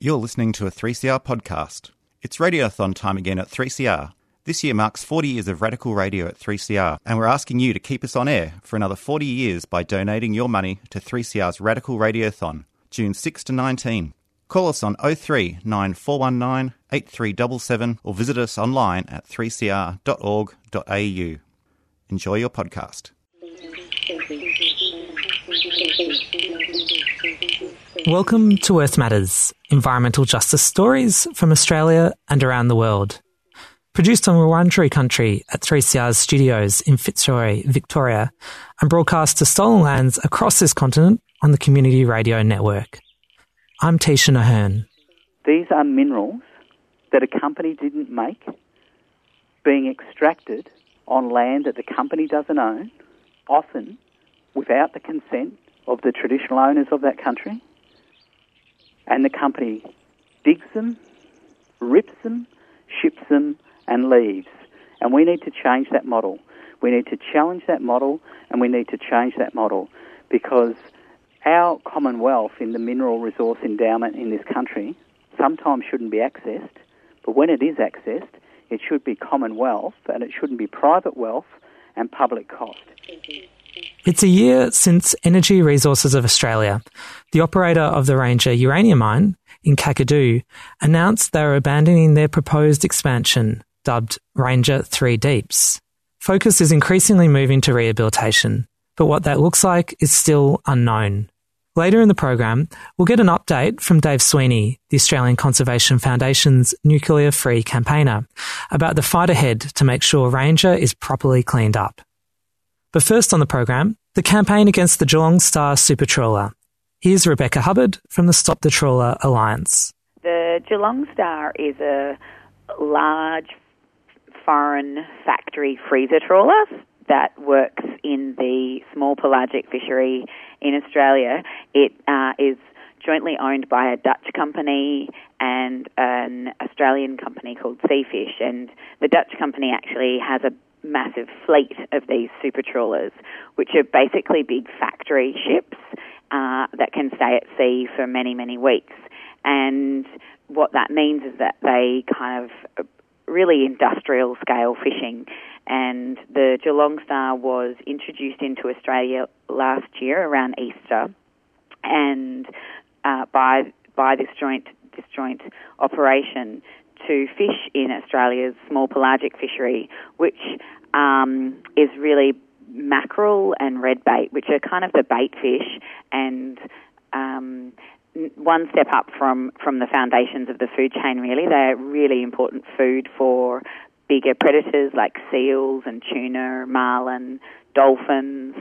You're listening to a 3CR podcast. It's Radiothon time again at 3CR. This year marks 40 years of radical radio at 3CR, and we're asking you to keep us on air for another 40 years by donating your money to 3CR's Radical Radiothon, June 6 to 19. Call us on 03 9419 8377 or visit us online at 3cr.org.au. Enjoy your podcast. Welcome to Earth Matters, environmental justice stories from Australia and around the world. Produced on Wurundjeri country at 3CR's studios in Fitzroy, Victoria, and broadcast to stolen lands across this continent on the Community Radio Network. I'm Nahern. These are minerals that a company didn't make, being extracted on land that the company doesn't own, often without the consent of the traditional owners of that country and the company digs them, rips them, ships them, and leaves. And we need to change that model. We need to challenge that model, and we need to change that model because our commonwealth in the mineral resource endowment in this country sometimes shouldn't be accessed, but when it is accessed, it should be commonwealth and it shouldn't be private wealth and public cost. It's a year since Energy Resources of Australia, the operator of the Ranger uranium mine in Kakadu, announced they are abandoning their proposed expansion, dubbed Ranger 3 Deeps. Focus is increasingly moving to rehabilitation, but what that looks like is still unknown. Later in the program, we'll get an update from Dave Sweeney, the Australian Conservation Foundation's nuclear free campaigner, about the fight ahead to make sure Ranger is properly cleaned up. But first on the program, the campaign against the Geelong Star Super Trawler. Here's Rebecca Hubbard from the Stop the Trawler Alliance. The Geelong Star is a large foreign factory freezer trawler that works in the small pelagic fishery in Australia. It uh, is jointly owned by a Dutch company and an Australian company called Seafish. And the Dutch company actually has a massive fleet of these super trawlers, which are basically big factory ships uh, that can stay at sea for many, many weeks. And what that means is that they kind of really industrial scale fishing. And the Geelong Star was introduced into Australia last year around Easter, and uh, by by this joint this joint operation to fish in Australia's small pelagic fishery, which um, is really mackerel and red bait, which are kind of the bait fish and um, one step up from, from the foundations of the food chain, really. They're really important food for bigger predators like seals and tuna, marlin, dolphins,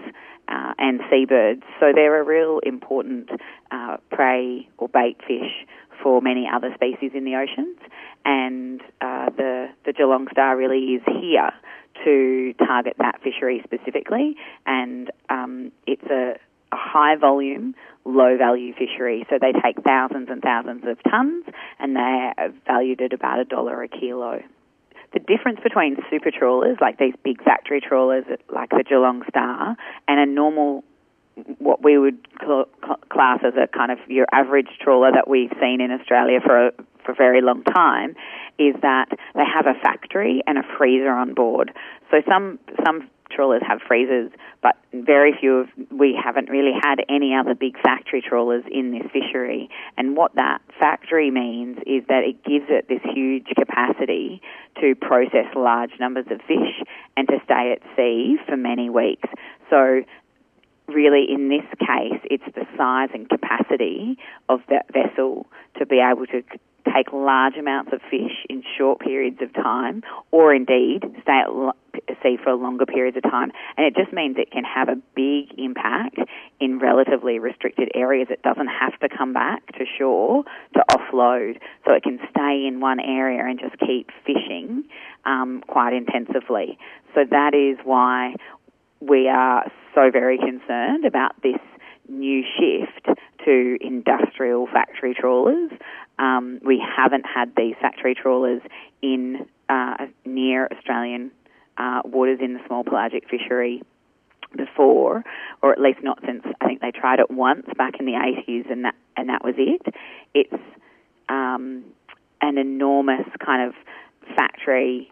uh, and seabirds. So they're a real important uh, prey or bait fish for many other species in the oceans. And uh, the, the Geelong Star really is here to target that fishery specifically. And um, it's a, a high volume, low value fishery. So they take thousands and thousands of tons and they're valued at about a dollar a kilo. The difference between super trawlers, like these big factory trawlers like the Geelong Star, and a normal what we would class as a kind of your average trawler that we've seen in Australia for a, for a very long time is that they have a factory and a freezer on board. So some some trawlers have freezers, but very few of we haven't really had any other big factory trawlers in this fishery. And what that factory means is that it gives it this huge capacity to process large numbers of fish and to stay at sea for many weeks. So really in this case, it's the size and capacity of that vessel to be able to take large amounts of fish in short periods of time, or indeed stay at sea for longer periods of time. And it just means it can have a big impact in relatively restricted areas. It doesn't have to come back to shore to offload, so it can stay in one area and just keep fishing um, quite intensively. So that is why we are so very concerned about this new shift to industrial factory trawlers. Um, we haven't had these factory trawlers in uh, near Australian uh, waters in the small pelagic fishery before, or at least not since I think they tried it once back in the 80s, and that and that was it. It's um, an enormous kind of factory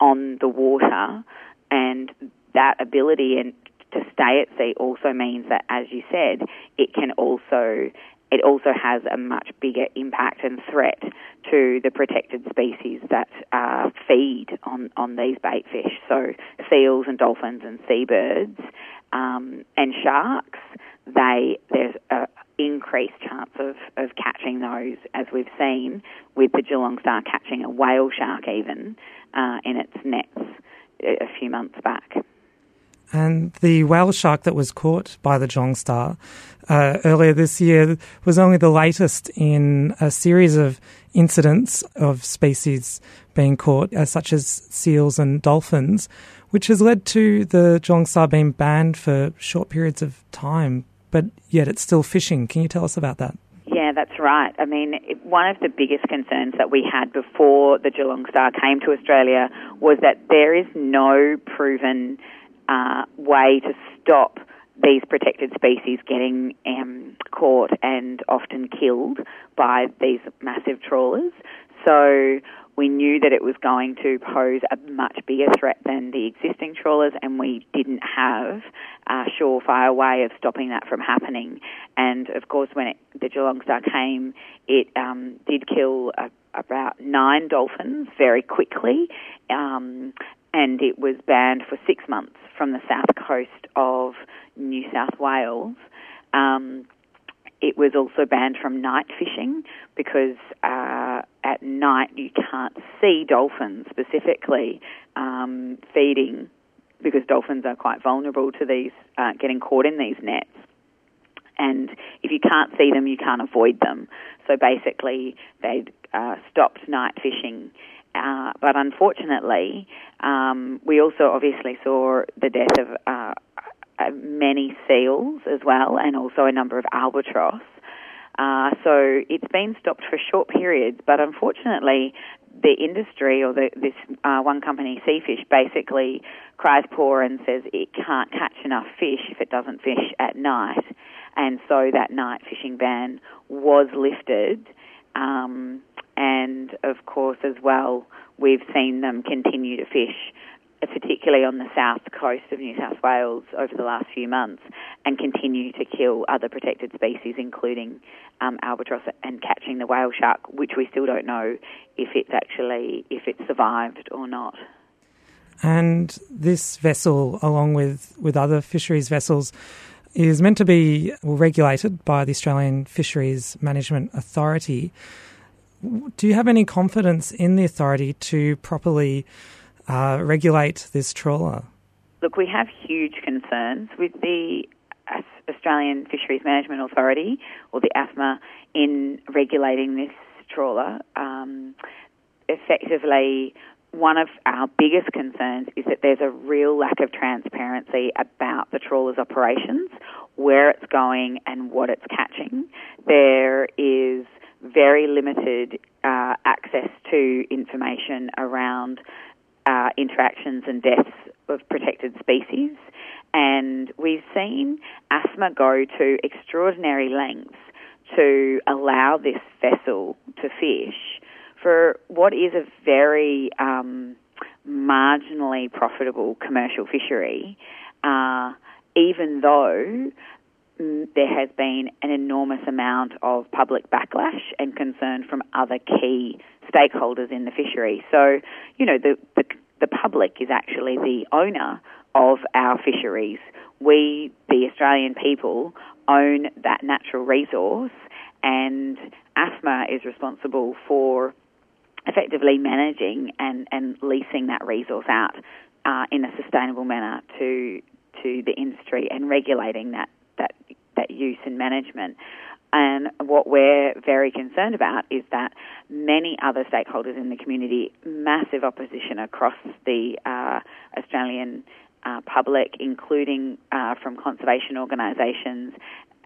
on the water, and that ability and to stay at sea also means that, as you said, it can also it also has a much bigger impact and threat to the protected species that uh, feed on, on these bait fish. So seals and dolphins and seabirds um, and sharks, they there's an increased chance of, of catching those, as we've seen with the Geelong Star catching a whale shark even uh, in its nets a few months back. And the whale shark that was caught by the Geelong Star uh, earlier this year was only the latest in a series of incidents of species being caught, uh, such as seals and dolphins, which has led to the Geelong Star being banned for short periods of time, but yet it's still fishing. Can you tell us about that? Yeah, that's right. I mean, one of the biggest concerns that we had before the Geelong Star came to Australia was that there is no proven uh, way to stop these protected species getting um, caught and often killed by these massive trawlers. So we knew that it was going to pose a much bigger threat than the existing trawlers, and we didn't have a surefire way of stopping that from happening. And of course, when it, the Geelong Star came, it um, did kill a, about nine dolphins very quickly, um, and it was banned for six months from the south coast of New South Wales. Um, it was also banned from night fishing because uh, at night you can't see dolphins specifically um, feeding because dolphins are quite vulnerable to these uh, getting caught in these nets. And if you can't see them, you can't avoid them. So basically, they uh, stopped night fishing uh, but unfortunately, um, we also obviously saw the death of uh, uh, many seals as well, and also a number of albatross. Uh, so it's been stopped for short periods, but unfortunately, the industry or the, this uh, one company, Seafish, basically cries poor and says it can't catch enough fish if it doesn't fish at night, and so that night fishing ban was lifted. Um, and of course, as well, we've seen them continue to fish, particularly on the south coast of New South Wales over the last few months, and continue to kill other protected species, including um, albatross and catching the whale shark, which we still don't know if it's actually if it's survived or not. And this vessel, along with, with other fisheries vessels, is meant to be regulated by the Australian Fisheries Management Authority. Do you have any confidence in the authority to properly uh, regulate this trawler? Look, we have huge concerns with the Australian Fisheries Management Authority, or the AFMA, in regulating this trawler. Um, effectively, one of our biggest concerns is that there's a real lack of transparency about the trawler's operations, where it's going, and what it's catching. There is very limited uh, access to information around uh, interactions and deaths of protected species. And we've seen AFMA go to extraordinary lengths to allow this vessel to fish for what is a very um, marginally profitable commercial fishery, uh, even though there has been an enormous amount of public backlash and concern from other key stakeholders in the fishery. So, you know, the, the, the public is actually the owner of our fisheries. We, the Australian people, own that natural resource, and AFMA is responsible for effectively managing and, and leasing that resource out uh, in a sustainable manner to to the industry and regulating that that that use and management. And what we're very concerned about is that many other stakeholders in the community, massive opposition across the uh, Australian uh, public, including uh, from conservation organisations,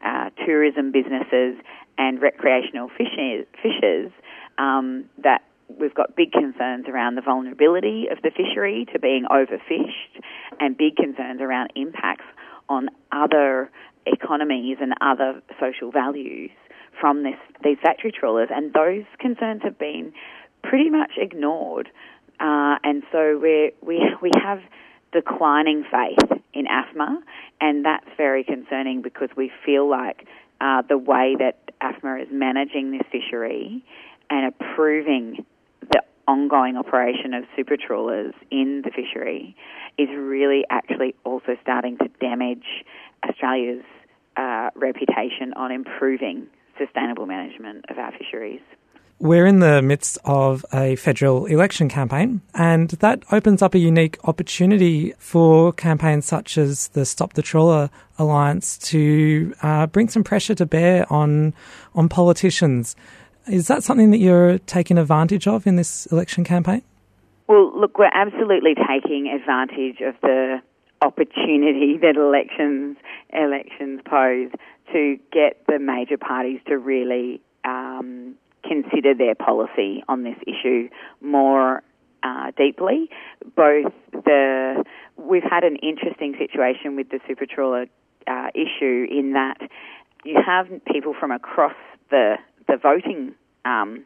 uh, tourism businesses, and recreational fishers, fishers um, that we've got big concerns around the vulnerability of the fishery to being overfished and big concerns around impacts on other economies and other social values from this, these factory trawlers, and those concerns have been pretty much ignored. Uh, and so we we we have declining faith in AFMA, and that's very concerning because we feel like uh, the way that AFMA is managing this fishery and approving the ongoing operation of super trawlers in the fishery is really actually also starting to damage Australia's uh, reputation on improving sustainable management of our fisheries. We're in the midst of a federal election campaign, and that opens up a unique opportunity for campaigns such as the Stop the Trawler Alliance to uh, bring some pressure to bear on on politicians. Is that something that you're taking advantage of in this election campaign? Well, look, we're absolutely taking advantage of the opportunity that elections elections pose to get the major parties to really um, consider their policy on this issue more uh, deeply. Both the we've had an interesting situation with the super trawler uh, issue in that you have people from across the the voting um,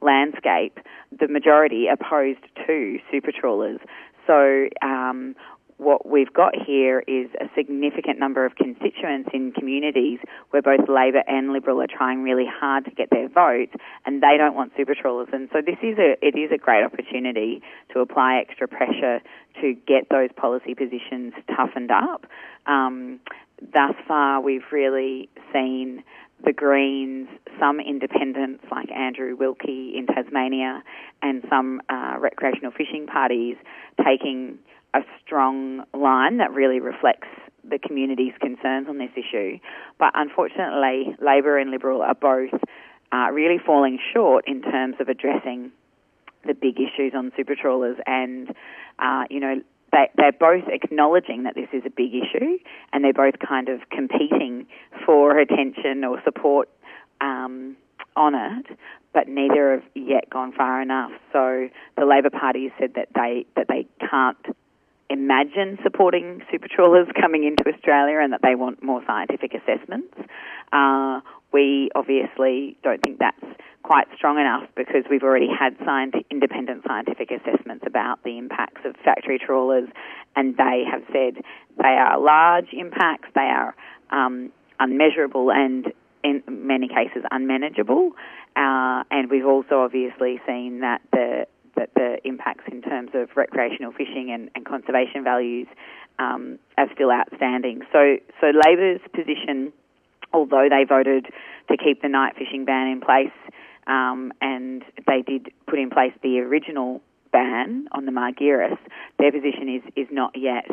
landscape, the majority opposed to super trawlers. So um, what we've got here is a significant number of constituents in communities where both Labor and Liberal are trying really hard to get their vote, and they don't want super trawlers. And so this is a it is a great opportunity to apply extra pressure to get those policy positions toughened up. Um, thus far, we've really seen the Greens, some independents like Andrew Wilkie in Tasmania, and some uh, recreational fishing parties taking a strong line that really reflects the community's concerns on this issue. But unfortunately, Labor and Liberal are both uh, really falling short in terms of addressing the big issues on super trawlers and, uh, you know, they, they're both acknowledging that this is a big issue and they're both kind of competing for attention or support um, on it, but neither have yet gone far enough. So the Labor Party has said that they that they can't imagine supporting super trawlers coming into Australia and that they want more scientific assessments. Uh, we obviously don't think that's quite strong enough because we've already had scientific, independent scientific assessments about the impacts of factory trawlers, and they have said they are large impacts, they are um, unmeasurable, and in many cases unmanageable. Uh, and we've also obviously seen that the that the impacts in terms of recreational fishing and, and conservation values um, are still outstanding. So, so Labor's position, although they voted to keep the night fishing ban in place, um, and they did put in place the original ban on the Margiris, their position is, is not yet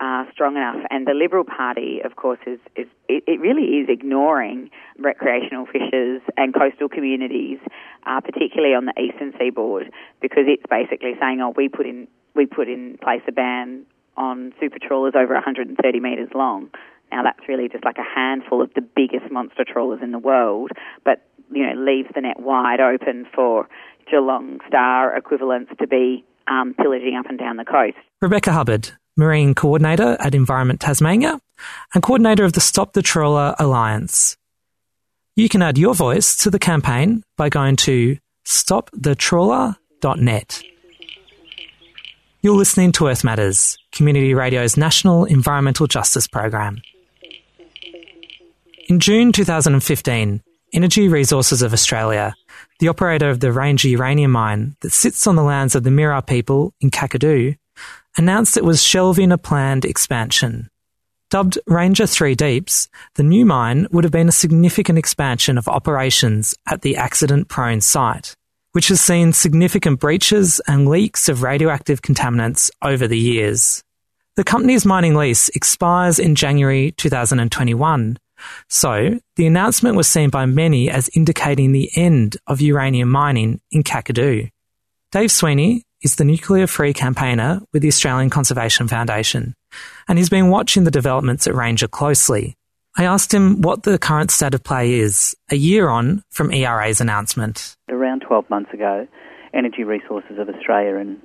uh, strong enough. And the Liberal Party, of course, is, is it, it really is ignoring recreational fishers and coastal communities, uh, particularly on the eastern seaboard, because it's basically saying, "Oh, we put in we put in place a ban on super trawlers over 130 metres long." Now that's really just like a handful of the biggest monster trawlers in the world, but you know leaves the net wide open for Geelong Star equivalents to be um, pillaging up and down the coast. Rebecca Hubbard, Marine Coordinator at Environment Tasmania and Coordinator of the Stop the Trawler Alliance. You can add your voice to the campaign by going to stopthetrawler.net. You're listening to Earth Matters, Community Radio's national environmental justice program. In June 2015, Energy Resources of Australia, the operator of the Ranger uranium mine that sits on the lands of the Mirarr people in Kakadu, announced it was shelving a planned expansion. Dubbed Ranger 3 Deeps, the new mine would have been a significant expansion of operations at the accident prone site, which has seen significant breaches and leaks of radioactive contaminants over the years. The company's mining lease expires in January 2021, so the announcement was seen by many as indicating the end of uranium mining in Kakadu. Dave Sweeney is the nuclear free campaigner with the Australian Conservation Foundation, and he's been watching the developments at Ranger closely. I asked him what the current state of play is a year on from ERA's announcement. Around 12 months ago, Energy Resources of Australia and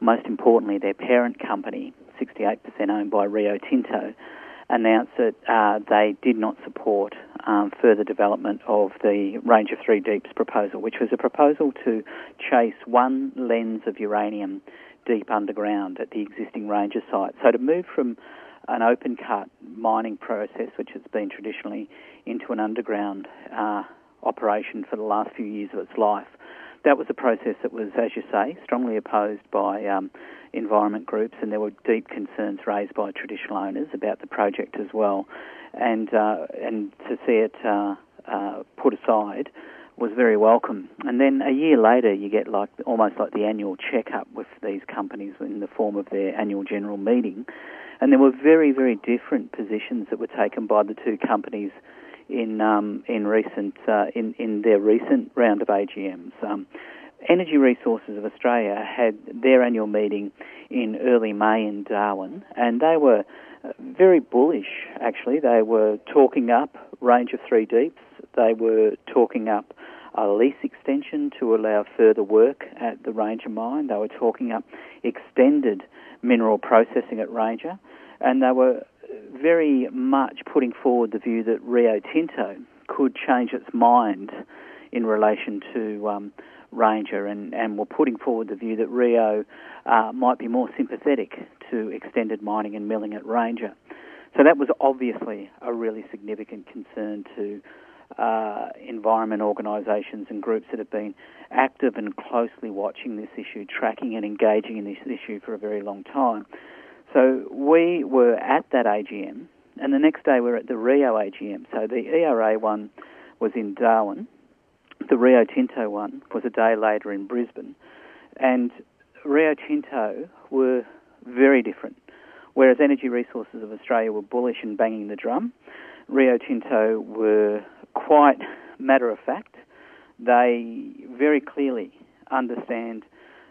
most importantly their parent company, 68% owned by Rio Tinto, announced that uh, they did not support um, further development of the Ranger 3 Deeps proposal, which was a proposal to chase one lens of uranium deep underground at the existing Ranger site. So to move from an open cut mining process, which has been traditionally, into an underground uh, operation for the last few years of its life. That was a process that was, as you say, strongly opposed by um, environment groups, and there were deep concerns raised by traditional owners about the project as well. And uh, and to see it uh, uh, put aside was very welcome. And then a year later, you get like almost like the annual checkup with these companies in the form of their annual general meeting, and there were very very different positions that were taken by the two companies in um, in recent uh, in in their recent round of AGMs. Um, Energy Resources of Australia had their annual meeting in early May in Darwin, and they were uh, very bullish. Actually, they were talking up Ranger Three Deeps. They were talking up a lease extension to allow further work at the Ranger mine. They were talking up extended mineral processing at Ranger, and they were very much putting forward the view that Rio Tinto could change its mind in relation to um, Ranger and, and were putting forward the view that Rio uh, might be more sympathetic to extended mining and milling at Ranger. So that was obviously a really significant concern to uh, environment organisations and groups that have been active and closely watching this issue, tracking and engaging in this issue for a very long time. So we were at that AGM, and the next day we were at the Rio AGM. So the ERA one was in Darwin, the Rio Tinto one was a day later in Brisbane, and Rio Tinto were very different. Whereas Energy Resources of Australia were bullish and banging the drum, Rio Tinto were quite matter of fact. They very clearly understand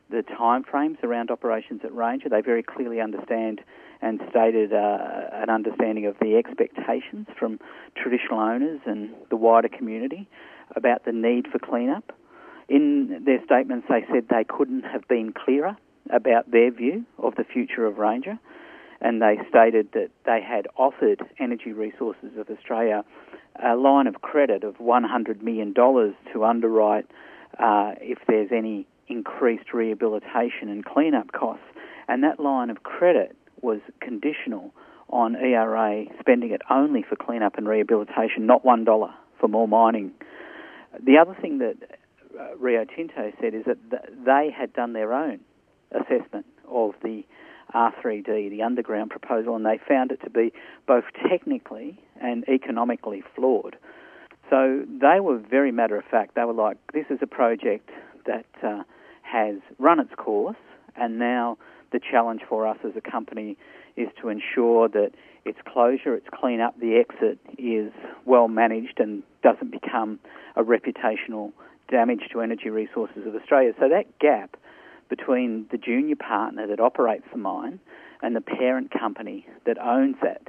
the timeframes around operations at Ranger. They very clearly understand and stated uh, an understanding of the expectations from traditional owners and the wider community about the need for cleanup. In their statements, they said they couldn't have been clearer about their view of the future of Ranger, and they stated that they had offered Energy Resources of Australia a line of credit of $100 million to underwrite uh, if there's any increased rehabilitation and cleanup costs. And that line of credit was conditional on ERA spending it only for cleanup and rehabilitation, not $1 for more mining. The other thing that uh, Rio Tinto said is that th- they had done their own assessment of the R3D, the underground proposal, and they found it to be both technically and economically flawed. So they were very matter of fact. They were like, this is a project that uh, has run its course, and now the challenge for us as a company is to ensure that its closure, its clean up, the exit is well managed and doesn't become a reputational damage to Energy Resources of Australia. So that gap between the junior partner that operates the mine and the parent company that owns it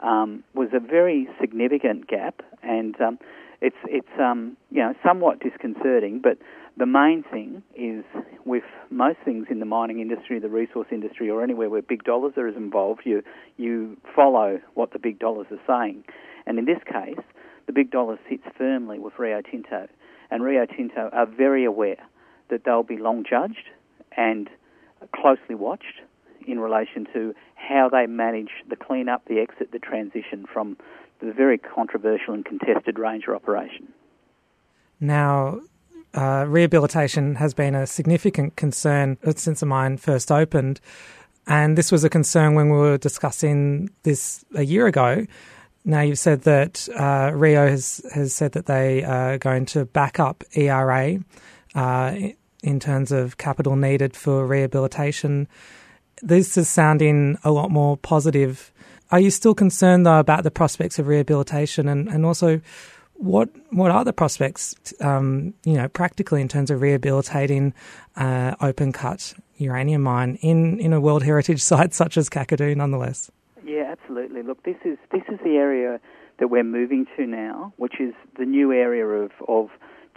um, was a very significant gap, and um, it's it's um, you know somewhat disconcerting. But the main thing is with most things in the mining industry, the resource industry, or anywhere where big dollars are involved, you you follow what the big dollars are saying, and in this case, the big dollars sits firmly with Rio Tinto, and Rio Tinto are very aware that they'll be long judged and closely watched in relation to how they manage the clean-up, the exit, the transition from the very controversial and contested Ranger operation. Now, uh, rehabilitation has been a significant concern since the mine first opened. And this was a concern when we were discussing this a year ago. Now, you've said that uh, Rio has, has said that they are going to back up ERA uh, in terms of capital needed for rehabilitation this is sounding a lot more positive. Are you still concerned though about the prospects of rehabilitation and, and also what what are the prospects um, you know practically in terms of rehabilitating uh, open cut uranium mine in, in a World Heritage site such as Kakadu nonetheless? Yeah, absolutely. Look, this is this is the area that we're moving to now, which is the new area of, of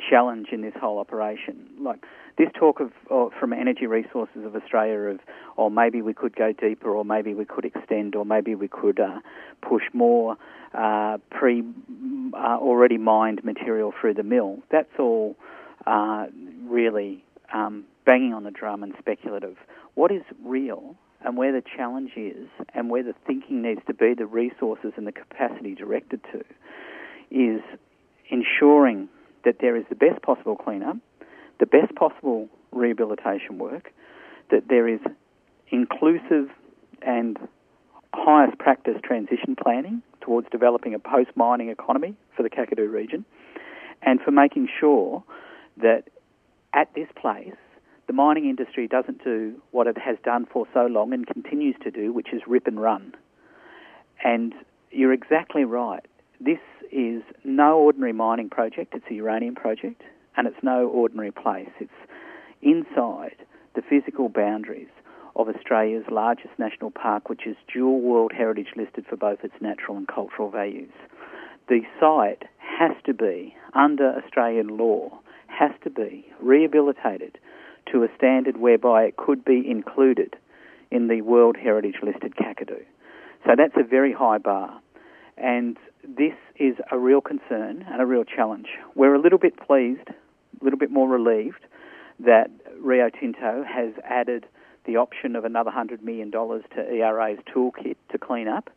challenge in this whole operation. Like this talk of from Energy Resources of Australia of, or oh, maybe we could go deeper, or maybe we could extend, or maybe we could uh, push more uh, pre uh, already mined material through the mill. That's all uh, really um, banging on the drum and speculative. What is real and where the challenge is and where the thinking needs to be, the resources and the capacity directed to, is ensuring that there is the best possible cleanup, the best possible rehabilitation work, that there is inclusive and highest practice transition planning towards developing a post mining economy for the Kakadu region, and for making sure that at this place the mining industry doesn't do what it has done for so long and continues to do, which is rip and run. And you're exactly right. This is no ordinary mining project, it's a uranium project, and it's no ordinary place. It's inside the physical boundaries of Australia's largest national park, which is dual World Heritage listed for both its natural and cultural values. The site has to be, under Australian law, has to be rehabilitated to a standard whereby it could be included in the World Heritage listed Kakadu. So that's a very high bar. And this is a real concern and a real challenge. We're a little bit pleased, little bit more relieved that Rio Tinto has added the option of another $100 million to ERA's toolkit to clean up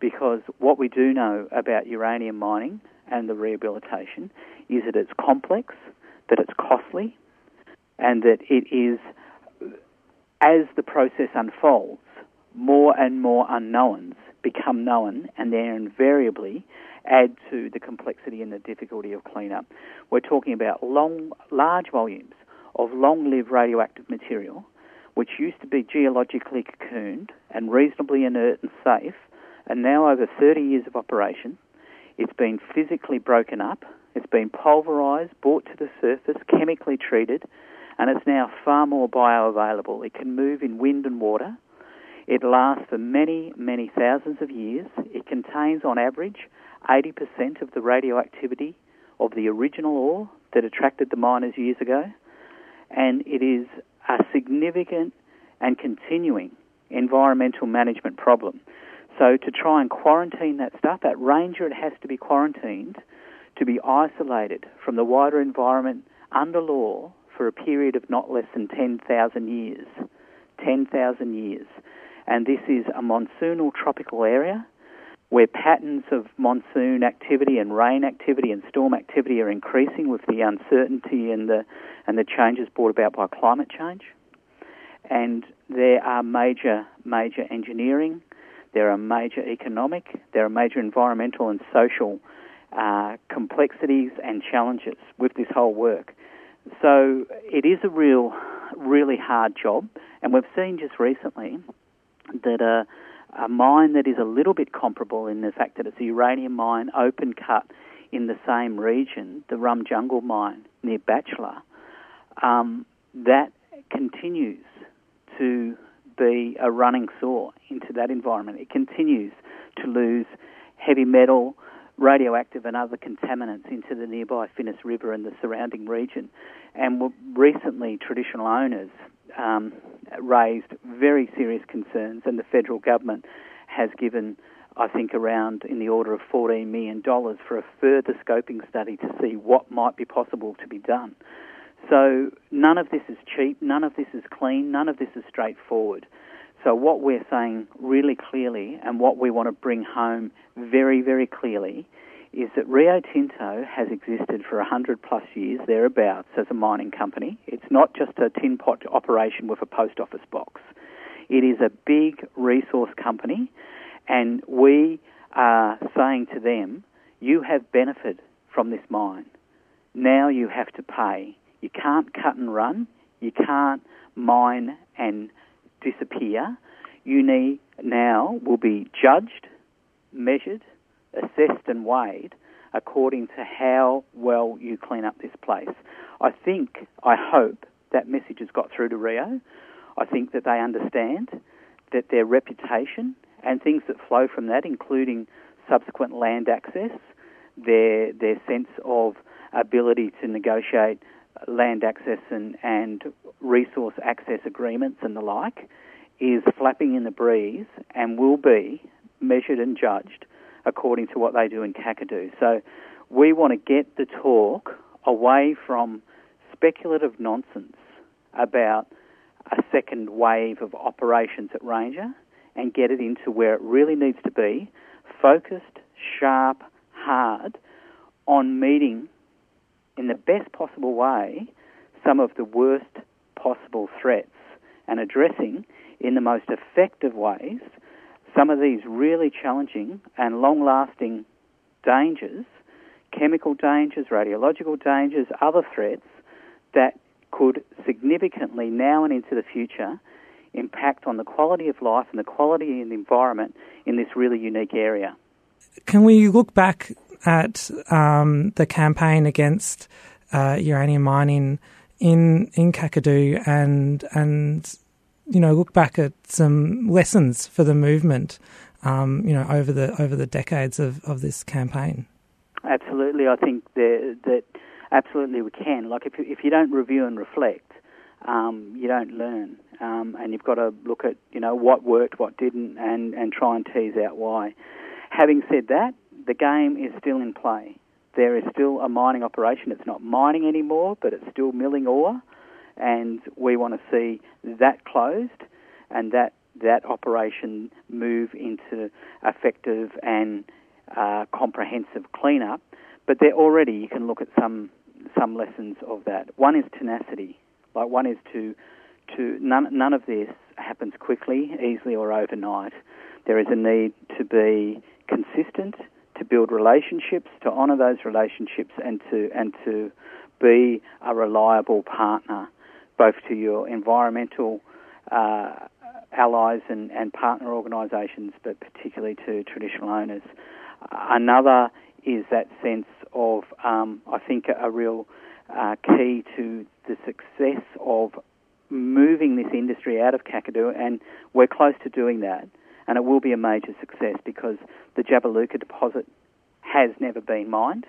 because what we do know about uranium mining and the rehabilitation is that it's complex, that it's costly, and that it is, as the process unfolds, more and more unknowns become known and they're invariably add to the complexity and the difficulty of cleanup. We're talking about long, large volumes of long-lived radioactive material which used to be geologically cocooned and reasonably inert and safe, and now over 30 years of operation, it's been physically broken up, it's been pulverized, brought to the surface, chemically treated, and it's now far more bioavailable. It can move in wind and water. It lasts for many, many thousands of years. It contains, on average, 80% of the radioactivity of the original ore that attracted the miners years ago. And it is a significant and continuing environmental management problem. So to try and quarantine that stuff, at Ranger it has to be quarantined to be isolated from the wider environment under law for a period of not less than 10,000 years. 10,000 years. And this is a monsoonal tropical area where patterns of monsoon activity and rain activity and storm activity are increasing with the uncertainty and the and the changes brought about by climate change. And there are major major engineering, there are major economic, there are major environmental and social uh, complexities and challenges with this whole work. So it is a real, really hard job, and we've seen just recently that a, a mine that is a little bit comparable in the fact that it's a uranium mine, open cut in the same region, the Rum Jungle mine near Batchelor, um, that continues to be a running sore into that environment. It continues to lose heavy metal, radioactive and other contaminants into the nearby Finniss River and the surrounding region. And recently, traditional owners um, raised very serious concerns, and the federal government has given, I think, around in the order of $14 million for a further scoping study to see what might be possible to be done. So none of this is cheap, none of this is clean, none of this is straightforward. So, what we're saying really clearly and what we want to bring home very, very clearly is that Rio Tinto has existed for 100 plus years, thereabouts, as a mining company. It's not just a tin pot operation with a post office box. It is a big resource company, and we are saying to them, you have benefited from this mine. Now you have to pay. You can't cut and run. You can't mine and disappear, you need now will be judged, measured, assessed, and weighed according to how well you clean up this place. I think, I hope that message has got through to Rio. I think that they understand that their reputation and things that flow from that, including subsequent land access, their their sense of ability to negotiate land access and, and resource access agreements and the like is flapping in the breeze and will be measured and judged according to what they do in Kakadu. So we want to get the talk away from speculative nonsense about a second wave of operations at Ranger and get it into where it really needs to be focused, sharp, hard on meeting in the best possible way some of the worst possible threats and addressing in the most effective ways some of these really challenging and long lasting dangers, chemical dangers, radiological dangers, other threats that could significantly now and into the future impact on the quality of life and the quality of the environment in this really unique area. Can we look back at um, the campaign against uh, uranium mining in in Kakadu and and you know look back at some lessons for the movement um, you know over the over the decades of, of this campaign? Absolutely, I think that, that absolutely we can. Like if you, if you don't review and reflect, um, you don't learn, um, and you've got to look at you know what worked, what didn't, and and try and tease out why. Having said that, the game is still in play. There is still a mining operation. It's not mining anymore, but it's still milling ore, and we want to see that closed and that that operation move into effective and uh, comprehensive cleanup. But there already you can look at some some lessons of that. One is tenacity. Like one is to to none none of this happens quickly, easily, or overnight. There is a need to be consistent, to build relationships, to honour those relationships, and to and to be a reliable partner, both to your environmental uh, allies and, and partner organisations, but particularly to traditional owners. Another is that sense of, um, I think, a, real uh, key to the success of moving this industry out of Kakadu, and we're close to doing that. And it will be a major success because the Jabiluka deposit has never been mined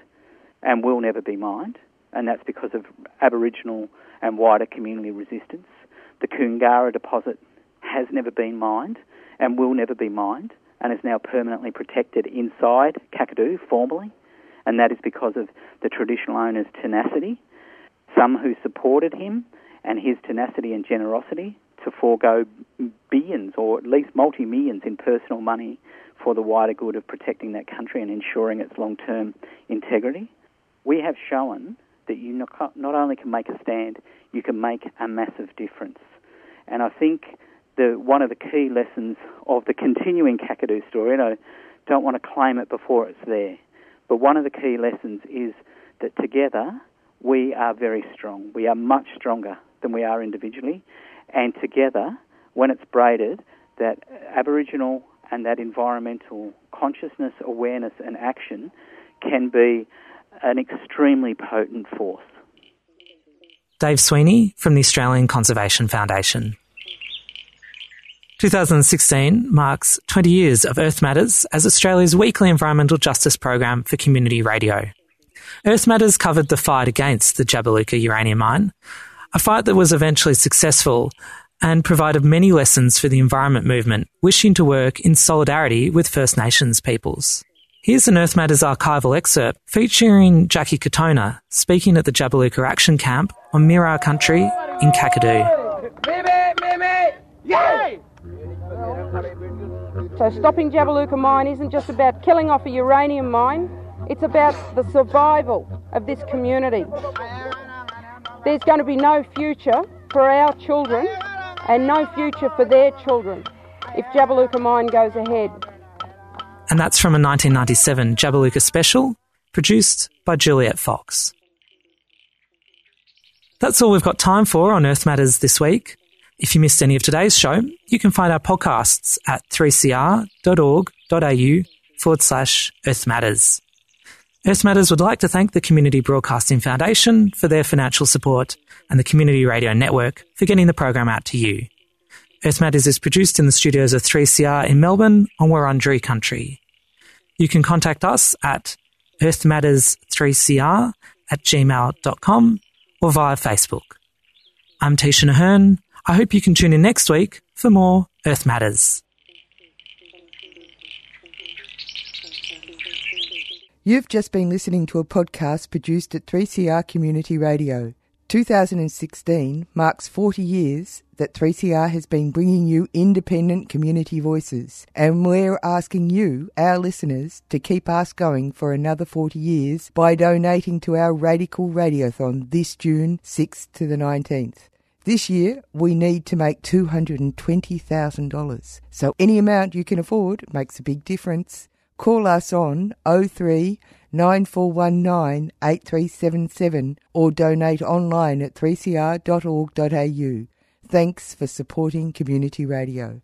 and will never be mined, and that's because of Aboriginal and wider community resistance. The Koongarra deposit has never been mined and will never be mined and is now permanently protected inside Kakadu formally, and that is because of the traditional owner's tenacity, some who supported him, and his tenacity and generosity to forego billions or at least multi millions in personal money for the wider good of protecting that country and ensuring its long term integrity. We have shown that you not only can make a stand, you can make a massive difference. And I think the, one of the key lessons of the continuing Kakadu story, and I don't want to claim it before it's there, but one of the key lessons is that together we are very strong. We are much stronger than we are individually, and together, when it's braided, that Aboriginal and that environmental consciousness, awareness, and action can be an extremely potent force. Dave Sweeney from the Australian Conservation Foundation. 2016 marks 20 years of Earth Matters as Australia's weekly environmental justice program for community radio. Earth Matters covered the fight against the Jabiluka uranium mine, a fight that was eventually successful and provided many lessons for the environment movement wishing to work in solidarity with First Nations peoples. Here's an Earth Matters archival excerpt featuring Jacqui Katona speaking at the Jabiluka Action Camp on Mirarr Country in Kakadu. So stopping Jabiluka mine isn't just about killing off a uranium mine, it's about the survival of this community. There's going to be no future for our children and no future for their children if Jabiluka mine goes ahead. And that's from a 1997 Jabiluka special produced by Juliet Fox. That's all we've got time for on Earth Matters this week. If you missed any of today's show, you can find our podcasts at 3cr.org.au forward slash Earth Matters. Earth Matters would like to thank the Community Broadcasting Foundation for their financial support and the Community Radio Network for getting the program out to you. Earth Matters is produced in the studios of 3CR in Melbourne on Wurundjeri country. You can contact us at earthmatters3cr at gmail.com or via Facebook. I'm Tisha Nahern. I hope you can tune in next week for more Earth Matters. You've just been listening to a podcast produced at 3CR Community Radio. 2016 marks 40 years that 3CR has been bringing you independent community voices, and we're asking you, our listeners, to keep us going for another 40 years by donating to our Radical Radiothon this June 6th to the 19th. This year, we need to make $220,000. So any amount you can afford makes a big difference. Call us on 03 9419 8377 or donate online at 3cr.org.au. Thanks for supporting community radio.